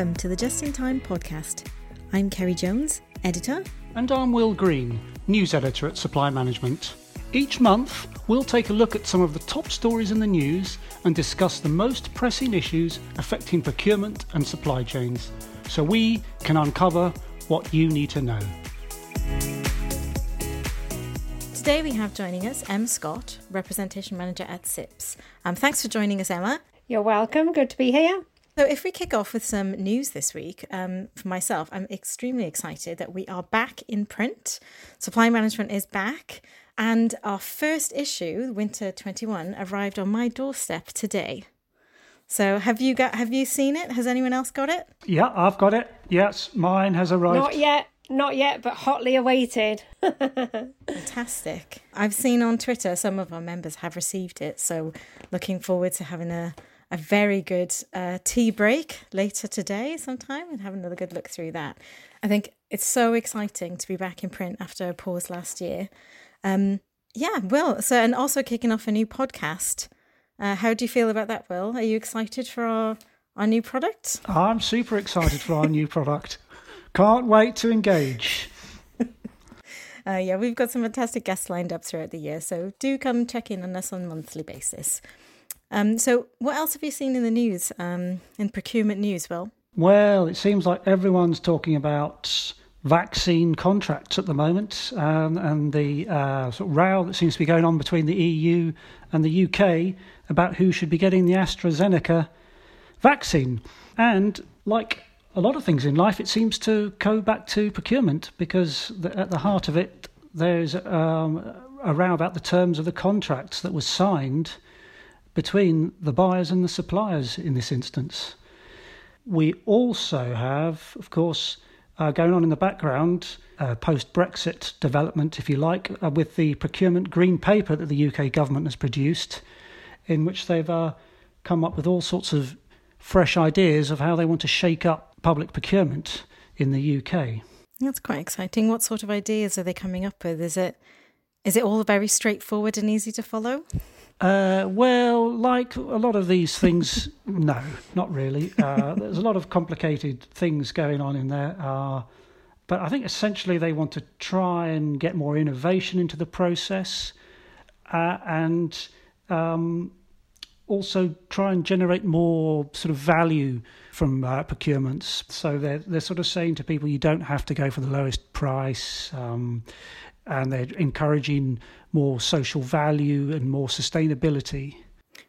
Welcome to the Just in Time podcast. I'm Kerry Jones, editor. And I'm Will Green, news editor at Supply Management. Each month, we'll take a look at some of the top stories in the news and discuss the most pressing issues affecting procurement and supply chains so we can uncover what you need to know. Today we have joining us Emma Scott, Representation Manager at CIPS. Um, thanks for joining us, Emma. You're welcome. Good to be here. So, if we kick off with some news this week, um, for myself, I'm extremely excited that we are back in print. Supply management is back, and our first issue, Winter 21, arrived on my doorstep today. So, have you got? Have you seen it? Has anyone else got it? Yeah, I've got it. Yes, mine has arrived. Not yet. Not yet, but hotly awaited. Fantastic. I've seen on Twitter some of our members have received it. So, looking forward to having a a very good uh, tea break later today sometime and have another good look through that. I think it's so exciting to be back in print after a pause last year. Um, yeah, Will. So, and also kicking off a new podcast. Uh, how do you feel about that, Will? Are you excited for our, our new product? I'm super excited for our new product. Can't wait to engage. Uh, yeah, we've got some fantastic guests lined up throughout the year, so do come check in on us on a monthly basis. Um, so, what else have you seen in the news, um, in procurement news, Will? Well, it seems like everyone's talking about vaccine contracts at the moment um, and the uh, sort of row that seems to be going on between the EU and the UK about who should be getting the AstraZeneca vaccine. And like a lot of things in life, it seems to go back to procurement because the, at the heart of it, there's um, a row about the terms of the contracts that was signed between the buyers and the suppliers in this instance. We also have, of course, uh, going on in the background, uh, post Brexit development, if you like, uh, with the procurement green paper that the UK government has produced, in which they've uh, come up with all sorts of fresh ideas of how they want to shake up public procurement in the UK. That's quite exciting. What sort of ideas are they coming up with? Is it is it all very straightforward and easy to follow? Uh, well, like a lot of these things, no, not really. Uh, there's a lot of complicated things going on in there. Uh, but I think essentially they want to try and get more innovation into the process uh, and um, also try and generate more sort of value from uh, procurements. So they're, they're sort of saying to people, you don't have to go for the lowest price. Um, and they're encouraging more social value and more sustainability.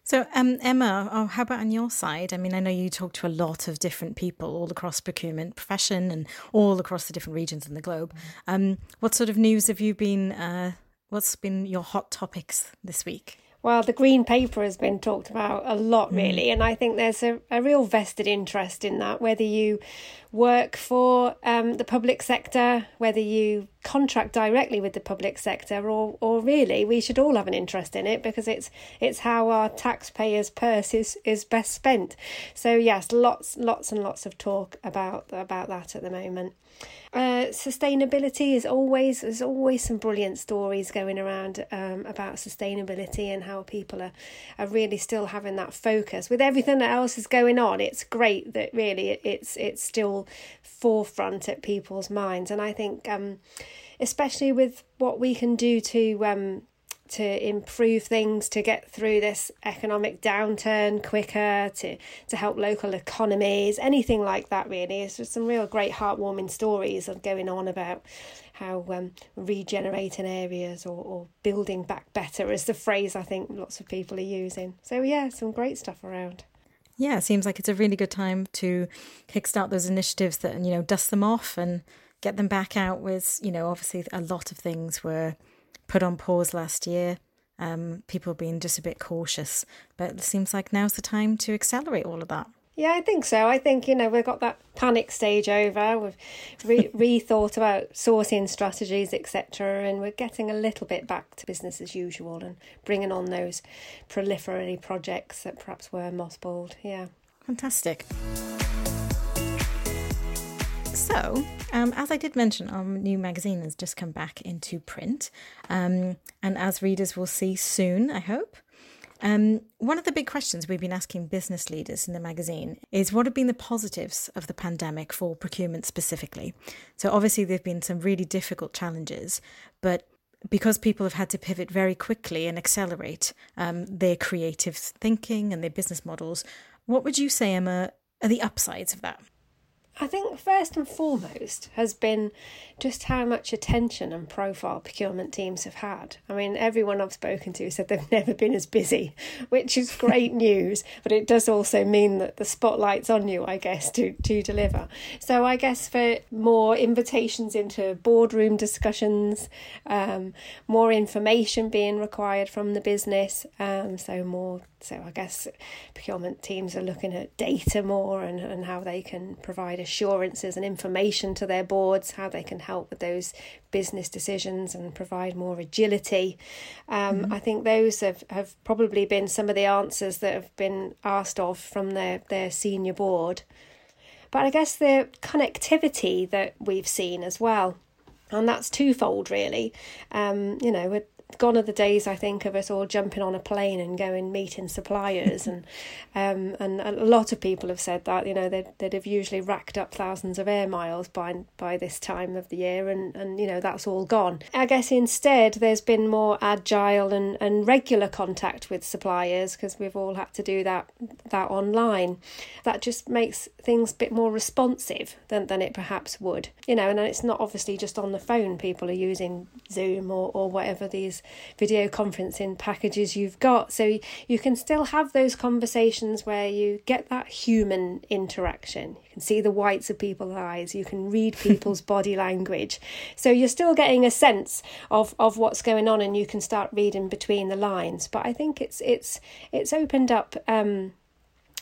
So, um, Emma, oh, how about on your side? I mean, I know you talk to a lot of different people all across procurement profession and all across the different regions in the globe. Um, what sort of news have you been? Uh, what's been your hot topics this week? Well, the green paper has been talked about a lot, really, mm. and I think there's a, a real vested interest in that. Whether you work for um, the public sector, whether you contract directly with the public sector, or or really, we should all have an interest in it because it's it's how our taxpayers' purse is, is best spent. So yes, lots lots and lots of talk about about that at the moment. Uh, sustainability is always there's always some brilliant stories going around um, about sustainability and how people are are really still having that focus with everything that else is going on. It's great that really it's it's still forefront at people's minds, and I think um, especially with what we can do to um, to improve things to get through this economic downturn quicker to to help local economies anything like that really. It's just some real great heartwarming stories of going on about how um, regenerating areas or, or building back better is the phrase I think lots of people are using. So yeah some great stuff around. Yeah it seems like it's a really good time to kickstart those initiatives that you know dust them off and get them back out with you know obviously a lot of things were put on pause last year. Um, people being just a bit cautious, but it seems like now's the time to accelerate all of that. Yeah, I think so. I think you know we've got that panic stage over. We've re- rethought about sourcing strategies, etc., and we're getting a little bit back to business as usual and bringing on those proliferatory projects that perhaps were mothballed. Yeah, fantastic. So, um, as I did mention, our new magazine has just come back into print. Um, and as readers will see soon, I hope, Um, one of the big questions we've been asking business leaders in the magazine is what have been the positives of the pandemic for procurement specifically? So, obviously, there have been some really difficult challenges, but because people have had to pivot very quickly and accelerate um, their creative thinking and their business models, what would you say, Emma, are the upsides of that? I think first and foremost has been just how much attention and profile procurement teams have had. I mean, everyone I've spoken to said they've never been as busy, which is great news, but it does also mean that the spotlight's on you, I guess, to, to deliver. So I guess for more invitations into boardroom discussions, um, more information being required from the business, um, so more so I guess procurement teams are looking at data more and, and how they can provide assurances and information to their boards, how they can help with those business decisions and provide more agility. Um, mm-hmm. I think those have, have probably been some of the answers that have been asked of from their, their senior board. But I guess the connectivity that we've seen as well and that's twofold really um, you know gone are the days I think of us all jumping on a plane and going meeting suppliers. And um, and a lot of people have said that you know they'd, they'd have usually racked up thousands of air miles by by this time of the year and and you know that's all gone. I guess instead there's been more agile and, and regular contact with suppliers because we've all had to do that that online. That just makes things a bit more responsive than, than it perhaps would. You know and it's not obviously just on the phone people are using Zoom or, or whatever these video conferencing packages you've got. So you can still have those conversations where you get that human interaction. You can see the whites of people's eyes, you can read people's body language. So you're still getting a sense of, of what's going on and you can start reading between the lines. But I think it's it's it's opened up um,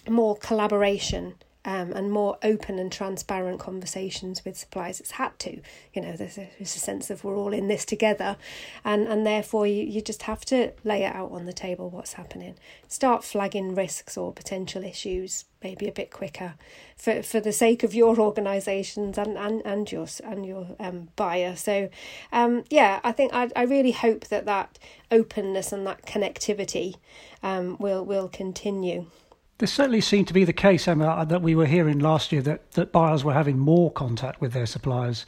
more collaboration um, and more open and transparent conversations with suppliers. It's had to, you know, there's a, there's a sense of we're all in this together, and, and therefore you, you just have to lay it out on the table what's happening. Start flagging risks or potential issues maybe a bit quicker for, for the sake of your organisations and, and, and your, and your um, buyer. So, um, yeah, I think I, I really hope that that openness and that connectivity um, will, will continue. This certainly seemed to be the case, Emma, that we were hearing last year that, that buyers were having more contact with their suppliers,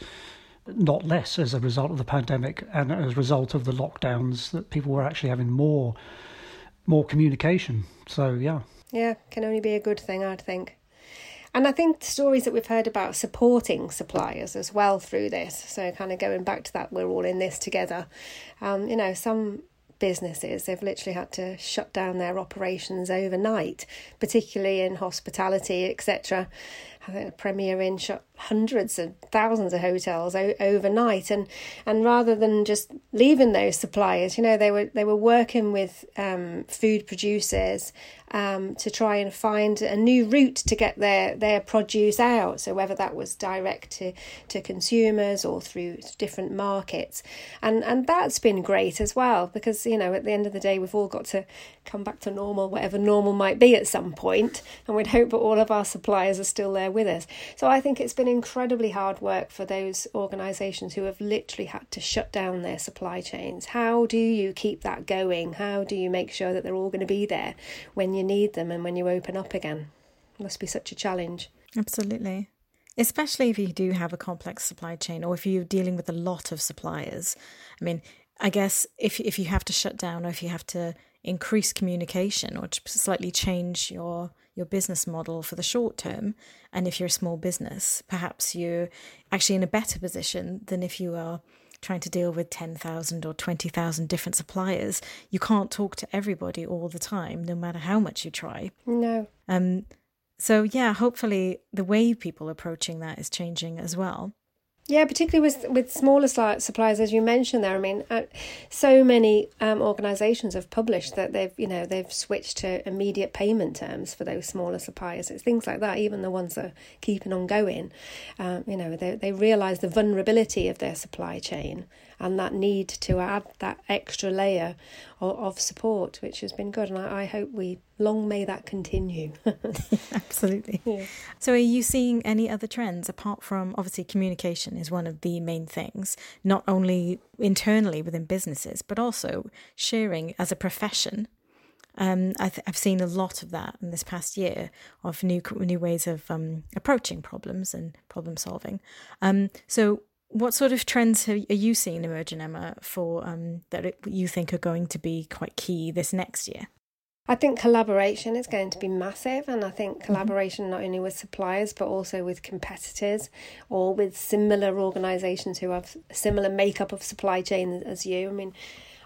not less, as a result of the pandemic and as a result of the lockdowns. That people were actually having more more communication. So yeah, yeah, can only be a good thing, I'd think. And I think stories that we've heard about supporting suppliers as well through this, so kind of going back to that, we're all in this together. Um, you know, some businesses. They've literally had to shut down their operations overnight, particularly in hospitality, etc. I think Premier Inn shut hundreds of thousands of hotels o- overnight, and and rather than just leaving those suppliers, you know, they were they were working with um, food producers um, to try and find a new route to get their, their produce out. So whether that was direct to, to consumers or through different markets. And and that's been great as well because, you know, at the end of the day we've all got to come back to normal, whatever normal might be at some point, and we'd hope that all of our suppliers are still there with us. So I think it's been incredibly hard work for those organisations who have literally had to shut down their supply chains. How do you keep that going? How do you make sure that they're all going to be there when you you need them and when you open up again. It must be such a challenge. Absolutely. Especially if you do have a complex supply chain or if you're dealing with a lot of suppliers. I mean, I guess if if you have to shut down or if you have to increase communication or to slightly change your your business model for the short term and if you're a small business perhaps you're actually in a better position than if you are trying to deal with 10,000 or 20,000 different suppliers, you can't talk to everybody all the time, no matter how much you try. No. Um, so, yeah, hopefully the way people are approaching that is changing as well. Yeah, particularly with with smaller suppliers, as you mentioned there. I mean, uh, so many um, organisations have published that they've you know they've switched to immediate payment terms for those smaller suppliers. It's things like that. Even the ones that are keeping on going, um, you know, they they realise the vulnerability of their supply chain and that need to add that extra layer of, of support, which has been good. And I, I hope we long may that continue. Absolutely. Yeah. So, are you seeing any other trends apart from obviously communication is one of the main things, not only internally within businesses, but also sharing as a profession? Um, I have seen a lot of that in this past year of new new ways of um, approaching problems and problem solving. Um, so, what sort of trends have, are you seeing emerging, Emma, for um, that it, you think are going to be quite key this next year? I think collaboration is going to be massive, and I think mm-hmm. collaboration not only with suppliers but also with competitors or with similar organisations who have similar makeup of supply chain as you. I mean,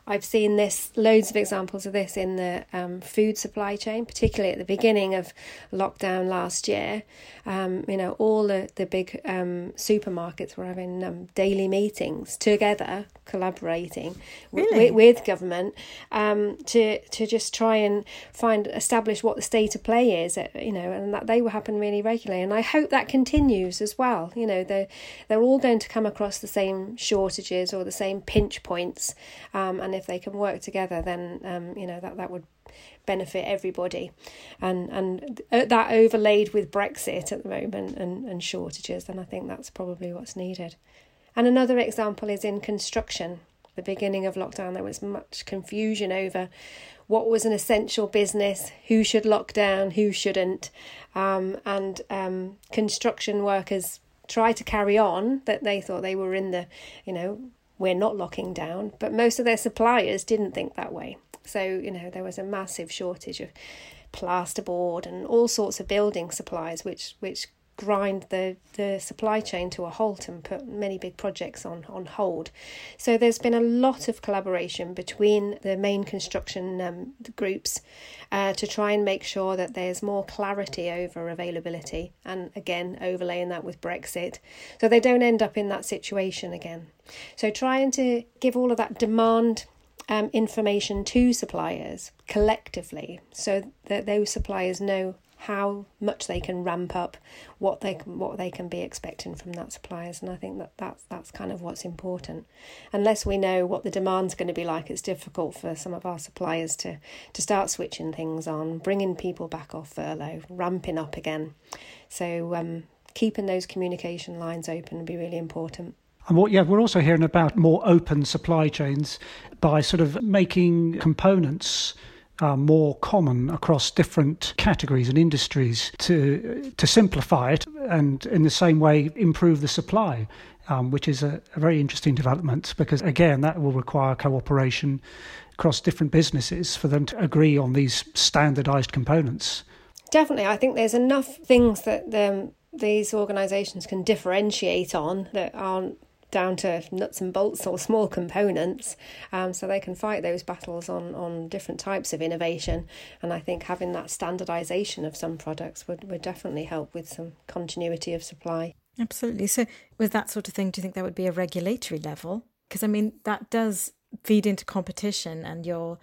I've seen this loads of examples of this in the um, food supply chain, particularly at the beginning of lockdown last year. Um, you know, all the the big um, supermarkets were having um, daily meetings together, collaborating really? with, with government um, to to just try and find establish what the state of play is. Uh, you know, and that they will happen really regularly. And I hope that continues as well. You know, they they're all going to come across the same shortages or the same pinch points, um, and if they can work together, then um, you know that that would benefit everybody, and and that overlaid with Brexit at the moment and and shortages, then I think that's probably what's needed. And another example is in construction. The beginning of lockdown, there was much confusion over what was an essential business, who should lock down, who shouldn't, um, and um, construction workers tried to carry on that they thought they were in the, you know, we're not locking down. But most of their suppliers didn't think that way. So, you know, there was a massive shortage of plasterboard and all sorts of building supplies, which, which grind the, the supply chain to a halt and put many big projects on, on hold. So there's been a lot of collaboration between the main construction um, groups uh, to try and make sure that there's more clarity over availability and again overlaying that with Brexit so they don't end up in that situation again. So trying to give all of that demand um, information to suppliers collectively so that those suppliers know how much they can ramp up, what they what they can be expecting from that suppliers, and I think that that's that's kind of what's important. Unless we know what the demand's going to be like, it's difficult for some of our suppliers to to start switching things on, bringing people back off furlough, ramping up again. So um, keeping those communication lines open would be really important. And what, yeah, we're also hearing about more open supply chains by sort of making components uh, more common across different categories and industries to to simplify it and in the same way improve the supply, um, which is a, a very interesting development because again that will require cooperation across different businesses for them to agree on these standardized components. Definitely, I think there's enough things that um, these organisations can differentiate on that aren't down to nuts and bolts or small components, um, so they can fight those battles on, on different types of innovation. And I think having that standardization of some products would, would definitely help with some continuity of supply. Absolutely. So, with that sort of thing, do you think that would be a regulatory level? Because, I mean, that does feed into competition and your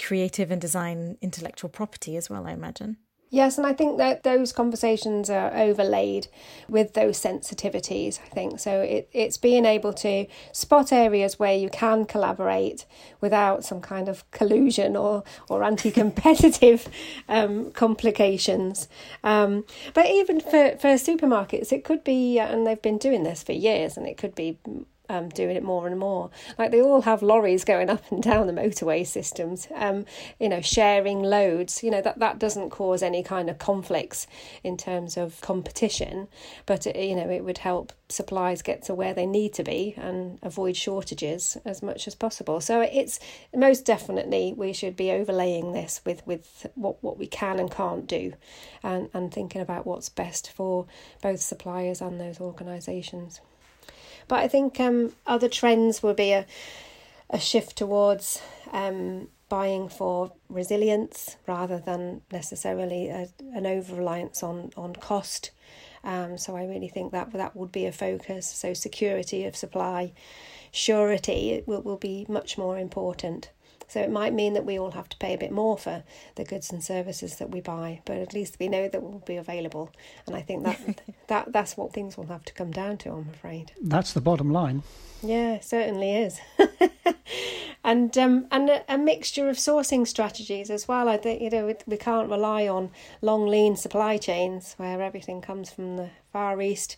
creative and design intellectual property as well, I imagine. Yes, and I think that those conversations are overlaid with those sensitivities, I think. So it, it's being able to spot areas where you can collaborate without some kind of collusion or, or anti competitive um, complications. Um, but even for, for supermarkets, it could be, and they've been doing this for years, and it could be um, doing it more and more. Like they all have lorries going up and down the motorway systems, um, you know, sharing loads. You know that that doesn't cause any kind of conflicts in terms of competition, but it, you know it would help supplies get to where they need to be and avoid shortages as much as possible. So it's most definitely we should be overlaying this with with what what we can and can't do, and and thinking about what's best for both suppliers and those organisations. But I think um, other trends will be a, a shift towards um, buying for resilience rather than necessarily a, an over reliance on, on cost. Um, so I really think that that would be a focus. So security of supply, surety will, will be much more important. So it might mean that we all have to pay a bit more for the goods and services that we buy, but at least we know that will be available. And I think that that that's what things will have to come down to. I'm afraid that's the bottom line. Yeah, certainly is. and um, and a, a, mixture of sourcing strategies as well. I think you know we, we can't rely on long lean supply chains where everything comes from the far east,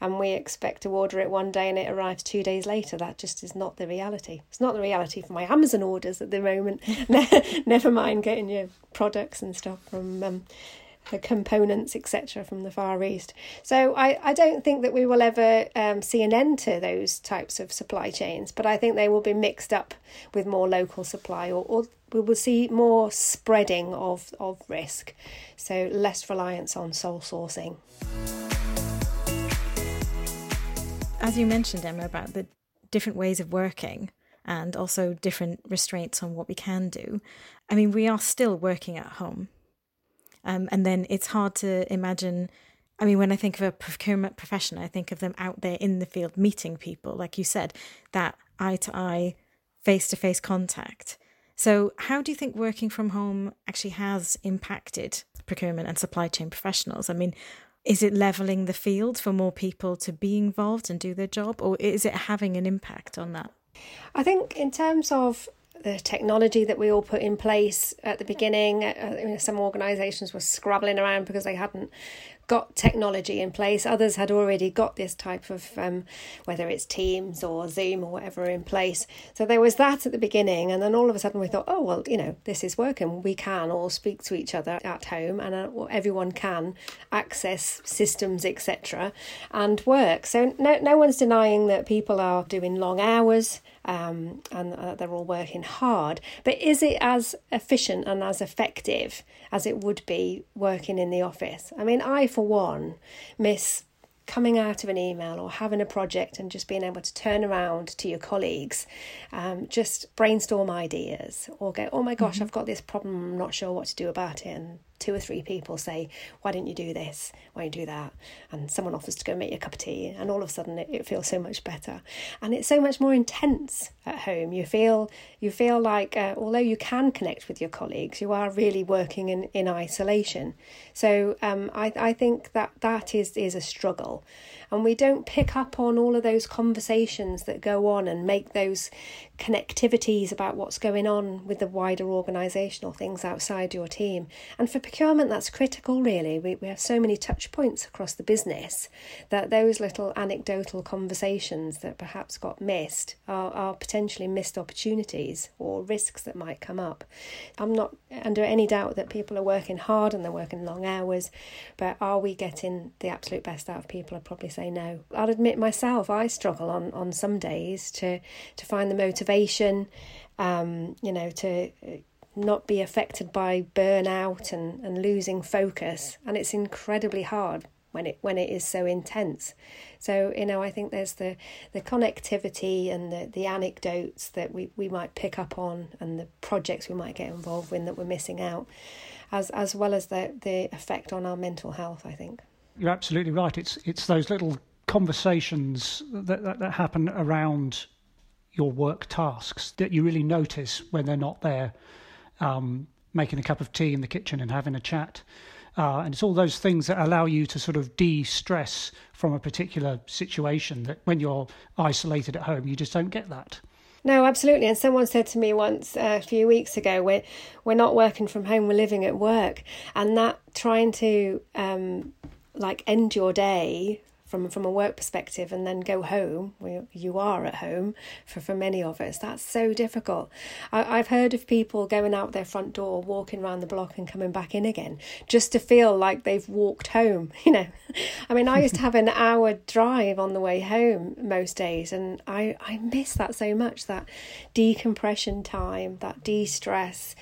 and we expect to order it one day and it arrives two days later. That just is not the reality. It's not the reality for my Amazon orders at the moment. Never mind getting your products and stuff from. Um, the components, etc., from the Far East. So I, I don't think that we will ever um, see an end to those types of supply chains, but I think they will be mixed up with more local supply, or, or we will see more spreading of, of risk, so less reliance on sole sourcing. As you mentioned, Emma, about the different ways of working and also different restraints on what we can do. I mean, we are still working at home um, and then it's hard to imagine. I mean, when I think of a procurement profession, I think of them out there in the field meeting people, like you said, that eye to eye, face to face contact. So, how do you think working from home actually has impacted procurement and supply chain professionals? I mean, is it leveling the field for more people to be involved and do their job, or is it having an impact on that? I think, in terms of the technology that we all put in place at the beginning. Uh, some organisations were scrabbling around because they hadn't got technology in place. Others had already got this type of, um, whether it's Teams or Zoom or whatever, in place. So there was that at the beginning, and then all of a sudden we thought, oh well, you know, this is working. We can all speak to each other at home, and uh, everyone can access systems, etc., and work. So no, no one's denying that people are doing long hours um, and uh, they're all working hard. But is it as efficient and as effective as it would be working in the office? I mean, I, for one, miss coming out of an email or having a project and just being able to turn around to your colleagues, um, just brainstorm ideas or go, oh my gosh, mm-hmm. I've got this problem, I'm not sure what to do about it. And two or three people say, Why don't you do this? Why don't you do that? And someone offers to go make you a cup of tea, and all of a sudden it, it feels so much better. And it's so much more intense at home. You feel you feel like uh, although you can connect with your colleagues, you are really working in, in isolation. So um, I, I think that that is, is a struggle. And we don't pick up on all of those conversations that go on and make those connectivities about what's going on with the wider organisational things outside your team. And for procurement, that's critical, really. We, we have so many touch points across the business that those little anecdotal conversations that perhaps got missed are, are potentially missed opportunities or risks that might come up. I'm not under any doubt that people are working hard and they're working long hours, but are we getting the absolute best out of people? I'd probably say no. I'll admit myself, I struggle on, on some days to, to find the motivation, um, you know, to not be affected by burnout and, and losing focus. And it's incredibly hard when it when it is so intense. So, you know, I think there's the, the connectivity and the, the anecdotes that we, we might pick up on and the projects we might get involved in that we're missing out, as as well as the, the effect on our mental health, I think. You're absolutely right. It's it's those little conversations that, that, that happen around your work tasks that you really notice when they're not there um, making a cup of tea in the kitchen and having a chat. Uh, and it's all those things that allow you to sort of de stress from a particular situation that when you're isolated at home, you just don't get that. No, absolutely. And someone said to me once uh, a few weeks ago, we're, we're not working from home, we're living at work. And that trying to um, like end your day from from a work perspective and then go home where you are at home for, for many of us. That's so difficult. I, i've heard of people going out their front door walking around the block and coming back in again just to feel like they've walked home you know? I mean i used to have an hour drive on the way home most days and i i miss that so much that decompression time that de-stress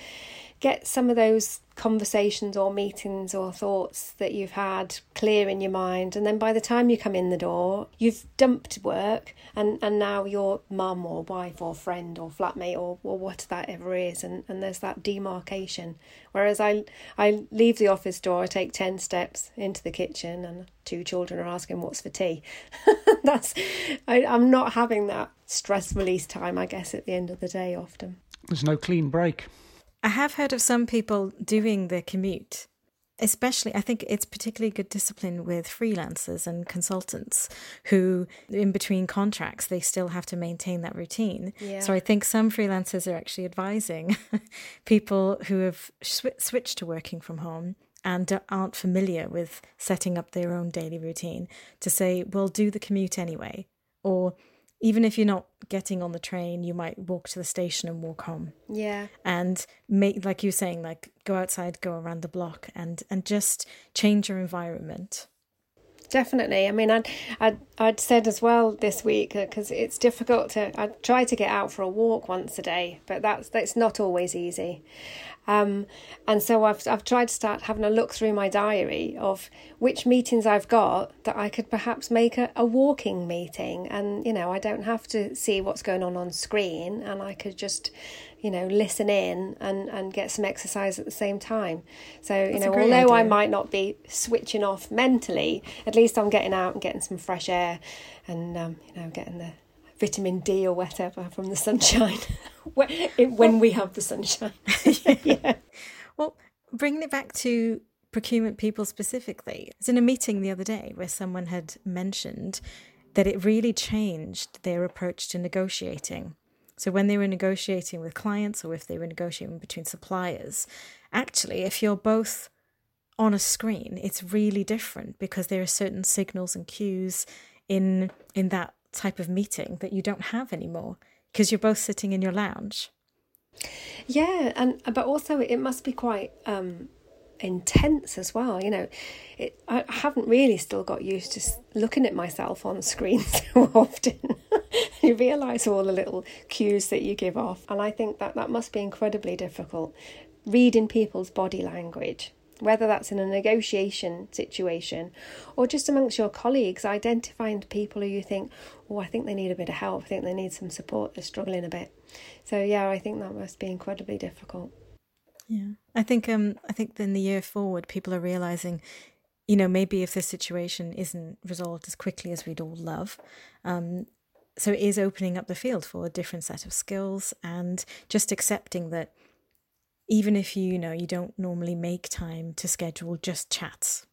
get some of those conversations or meetings or thoughts that you've had clear in your mind and then by the time you come in the door you've dumped work and and now your mum or wife or friend or flatmate or, or what that ever is and, and there's that demarcation. Whereas I I leave the office door I take 10 steps into the kitchen and two children are asking what's for tea. That's I, I'm not having that stress release time I guess at the end of the day often. There's no clean break I have heard of some people doing the commute especially i think it's particularly good discipline with freelancers and consultants who in between contracts they still have to maintain that routine Yeah. so i think some freelancers are actually advising people who have sw- switched to working from home and aren't familiar with setting up their own daily routine to say well do the commute anyway or even if you're not getting on the train you might walk to the station and walk home Yeah. and make like you were saying like go outside go around the block and and just change your environment Definitely. I mean, I'd, I'd, I'd said as well this week because it's difficult to. I try to get out for a walk once a day, but that's that's not always easy. Um, and so I've I've tried to start having a look through my diary of which meetings I've got that I could perhaps make a, a walking meeting, and you know I don't have to see what's going on on screen, and I could just, you know, listen in and and get some exercise at the same time. So you That's a know, although I might not be switching off mentally, at least I'm getting out and getting some fresh air, and um, you know, getting the vitamin D or whatever from the sunshine when when we have the sunshine. yeah. well bringing it back to procurement people specifically I was in a meeting the other day where someone had mentioned that it really changed their approach to negotiating so when they were negotiating with clients or if they were negotiating between suppliers actually if you're both on a screen it's really different because there are certain signals and cues in in that type of meeting that you don't have anymore because you're both sitting in your lounge Yeah, and but also it must be quite um, intense as well. You know, it, I haven't really still got used to looking at myself on screen so often. you realise all the little cues that you give off, and I think that that must be incredibly difficult. Reading people's body language, whether that's in a negotiation situation or just amongst your colleagues, identifying people who you think, oh, I think they need a bit of help, I think they need some support, they're struggling a bit. So yeah, I think that must be incredibly difficult. Yeah, I think um I think then the year forward, people are realizing, you know, maybe if this situation isn't resolved as quickly as we'd all love, um, so it is opening up the field for a different set of skills and just accepting that even if you, you know you don't normally make time to schedule just chats,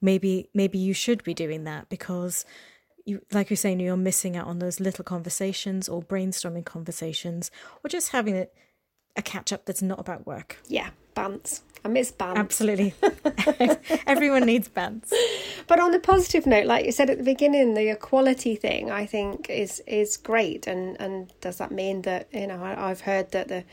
maybe maybe you should be doing that because you like you're saying you're missing out on those little conversations or brainstorming conversations or just having a, a catch up that's not about work. Yeah, bants. I miss bants. Absolutely. Everyone needs bands. But on a positive note, like you said at the beginning, the equality thing I think is is great. And and does that mean that you know I, I've heard that the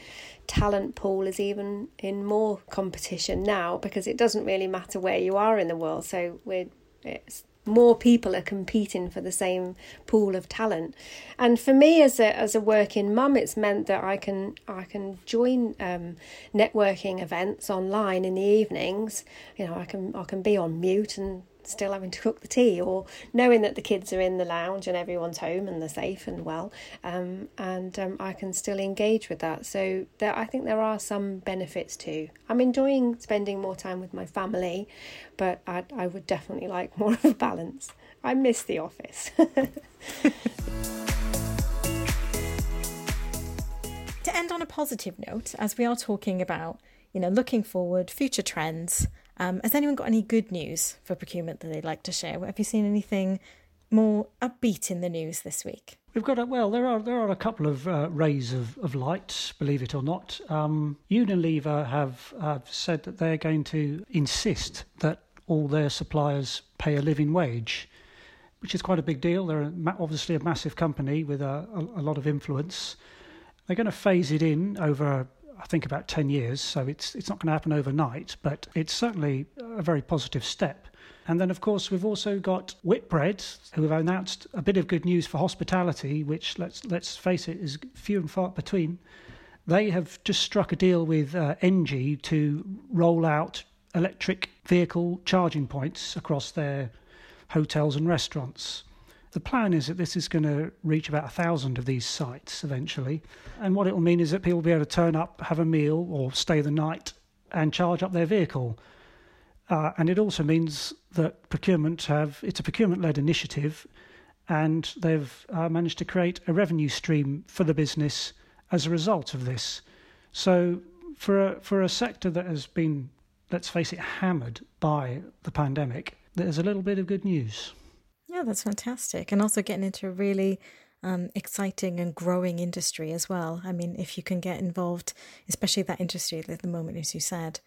talent pool is even in more competition now because it doesn't really matter where you are in the world. So we're it's more people are competing for the same pool of talent. And for me as a as a working mum, it's meant that I can I can join um, networking events online in the evenings. You know, I can I can be on mute and still having to cook the tea or knowing that the kids are in the lounge and everyone's home and they're safe and well um, and um, I can still engage with that. So there I think there are some benefits too. I'm enjoying spending more time with my family but I, I would definitely like more of a balance. I miss the office. To end on a positive note, as we are talking about, you know, looking forward, future trends, um, has anyone got any good news for procurement that they'd like to share? Have you seen anything more upbeat in the news this week? We've got a, well, there are there are a couple of uh, rays of, of light, believe it or not. Um, Unilever have uh, said that they're going to insist that all their suppliers pay a living wage, which is quite a big deal. They're obviously a massive company with a, a, a lot of influence. They're going to phase it in over, I think, about ten years. So it's it's not going to happen overnight, but it's certainly a very positive step. And then, of course, we've also got Whitbread, who have announced a bit of good news for hospitality, which let's let's face it is few and far between. They have just struck a deal with uh, Engie to roll out electric vehicle charging points across their hotels and restaurants. The plan is that this is going to reach about a thousand of these sites eventually, and what it will mean is that people will be able to turn up, have a meal, or stay the night and charge up their vehicle. Uh, and it also means that procurement have it's a procurement-led initiative, and they've uh, managed to create a revenue stream for the business as a result of this. So, for a, for a sector that has been let's face it, hammered by the pandemic, there's a little bit of good news. Yeah, that's fantastic. And also getting into a really um, exciting and growing industry as well. I mean, if you can get involved, especially that industry at the moment, as you said,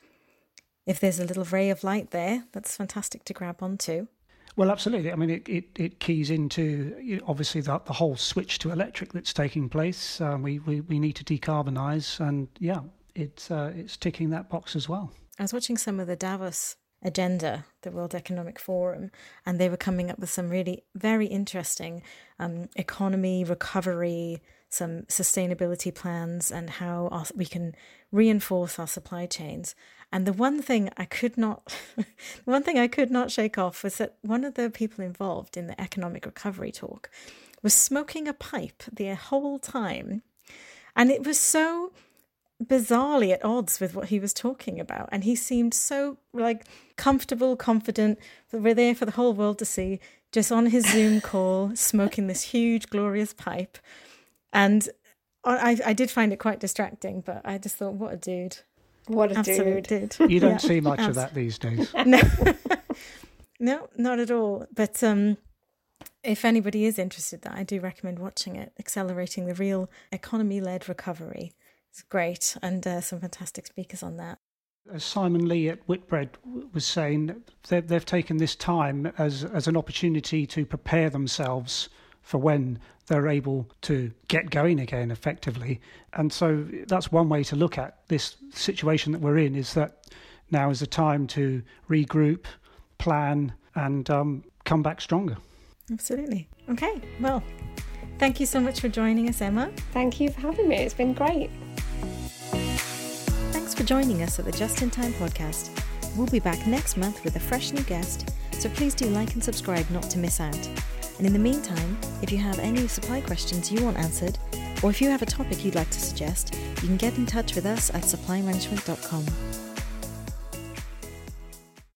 if there's a little ray of light there, that's fantastic to grab onto. Well, absolutely. I mean, it, it, it keys into you know, obviously the, the whole switch to electric that's taking place. Um, we, we, we need to decarbonise, and yeah, it's, uh, it's ticking that box as well. I was watching some of the Davos agenda, the World Economic Forum, and they were coming up with some really very interesting um, economy recovery, some sustainability plans, and how our, we can reinforce our supply chains. And the one thing I could not, one thing I could not shake off was that one of the people involved in the economic recovery talk was smoking a pipe the whole time, and it was so bizarrely at odds with what he was talking about. And he seemed so like comfortable, confident that we're there for the whole world to see, just on his Zoom call, smoking this huge, glorious pipe. And I, I did find it quite distracting, but I just thought, what a dude. What a Absolute dude. dude. You don't Yeah. see much of that these days. no, no, not at all. But um, if anybody is interested, that I do recommend watching it. Accelerating the real economy-led recovery. It's great, and uh, some fantastic speakers on that. As Simon Lee at Whitbread was saying, they've, they've taken this time as, as an opportunity to prepare themselves for when they're able to get going again effectively. And so that's one way to look at this situation that we're in is that now is the time to regroup, plan, and um, come back stronger. Absolutely. Okay. Well, thank you so much for joining us, Emma. Thank you for having me. It's been great. For joining us at the Just in Time podcast. We'll be back next month with a fresh new guest, so please do like and subscribe not to miss out. And in the meantime, if you have any supply questions you want answered, or if you have a topic you'd like to suggest, you can get in touch with us at supplymanagement.com.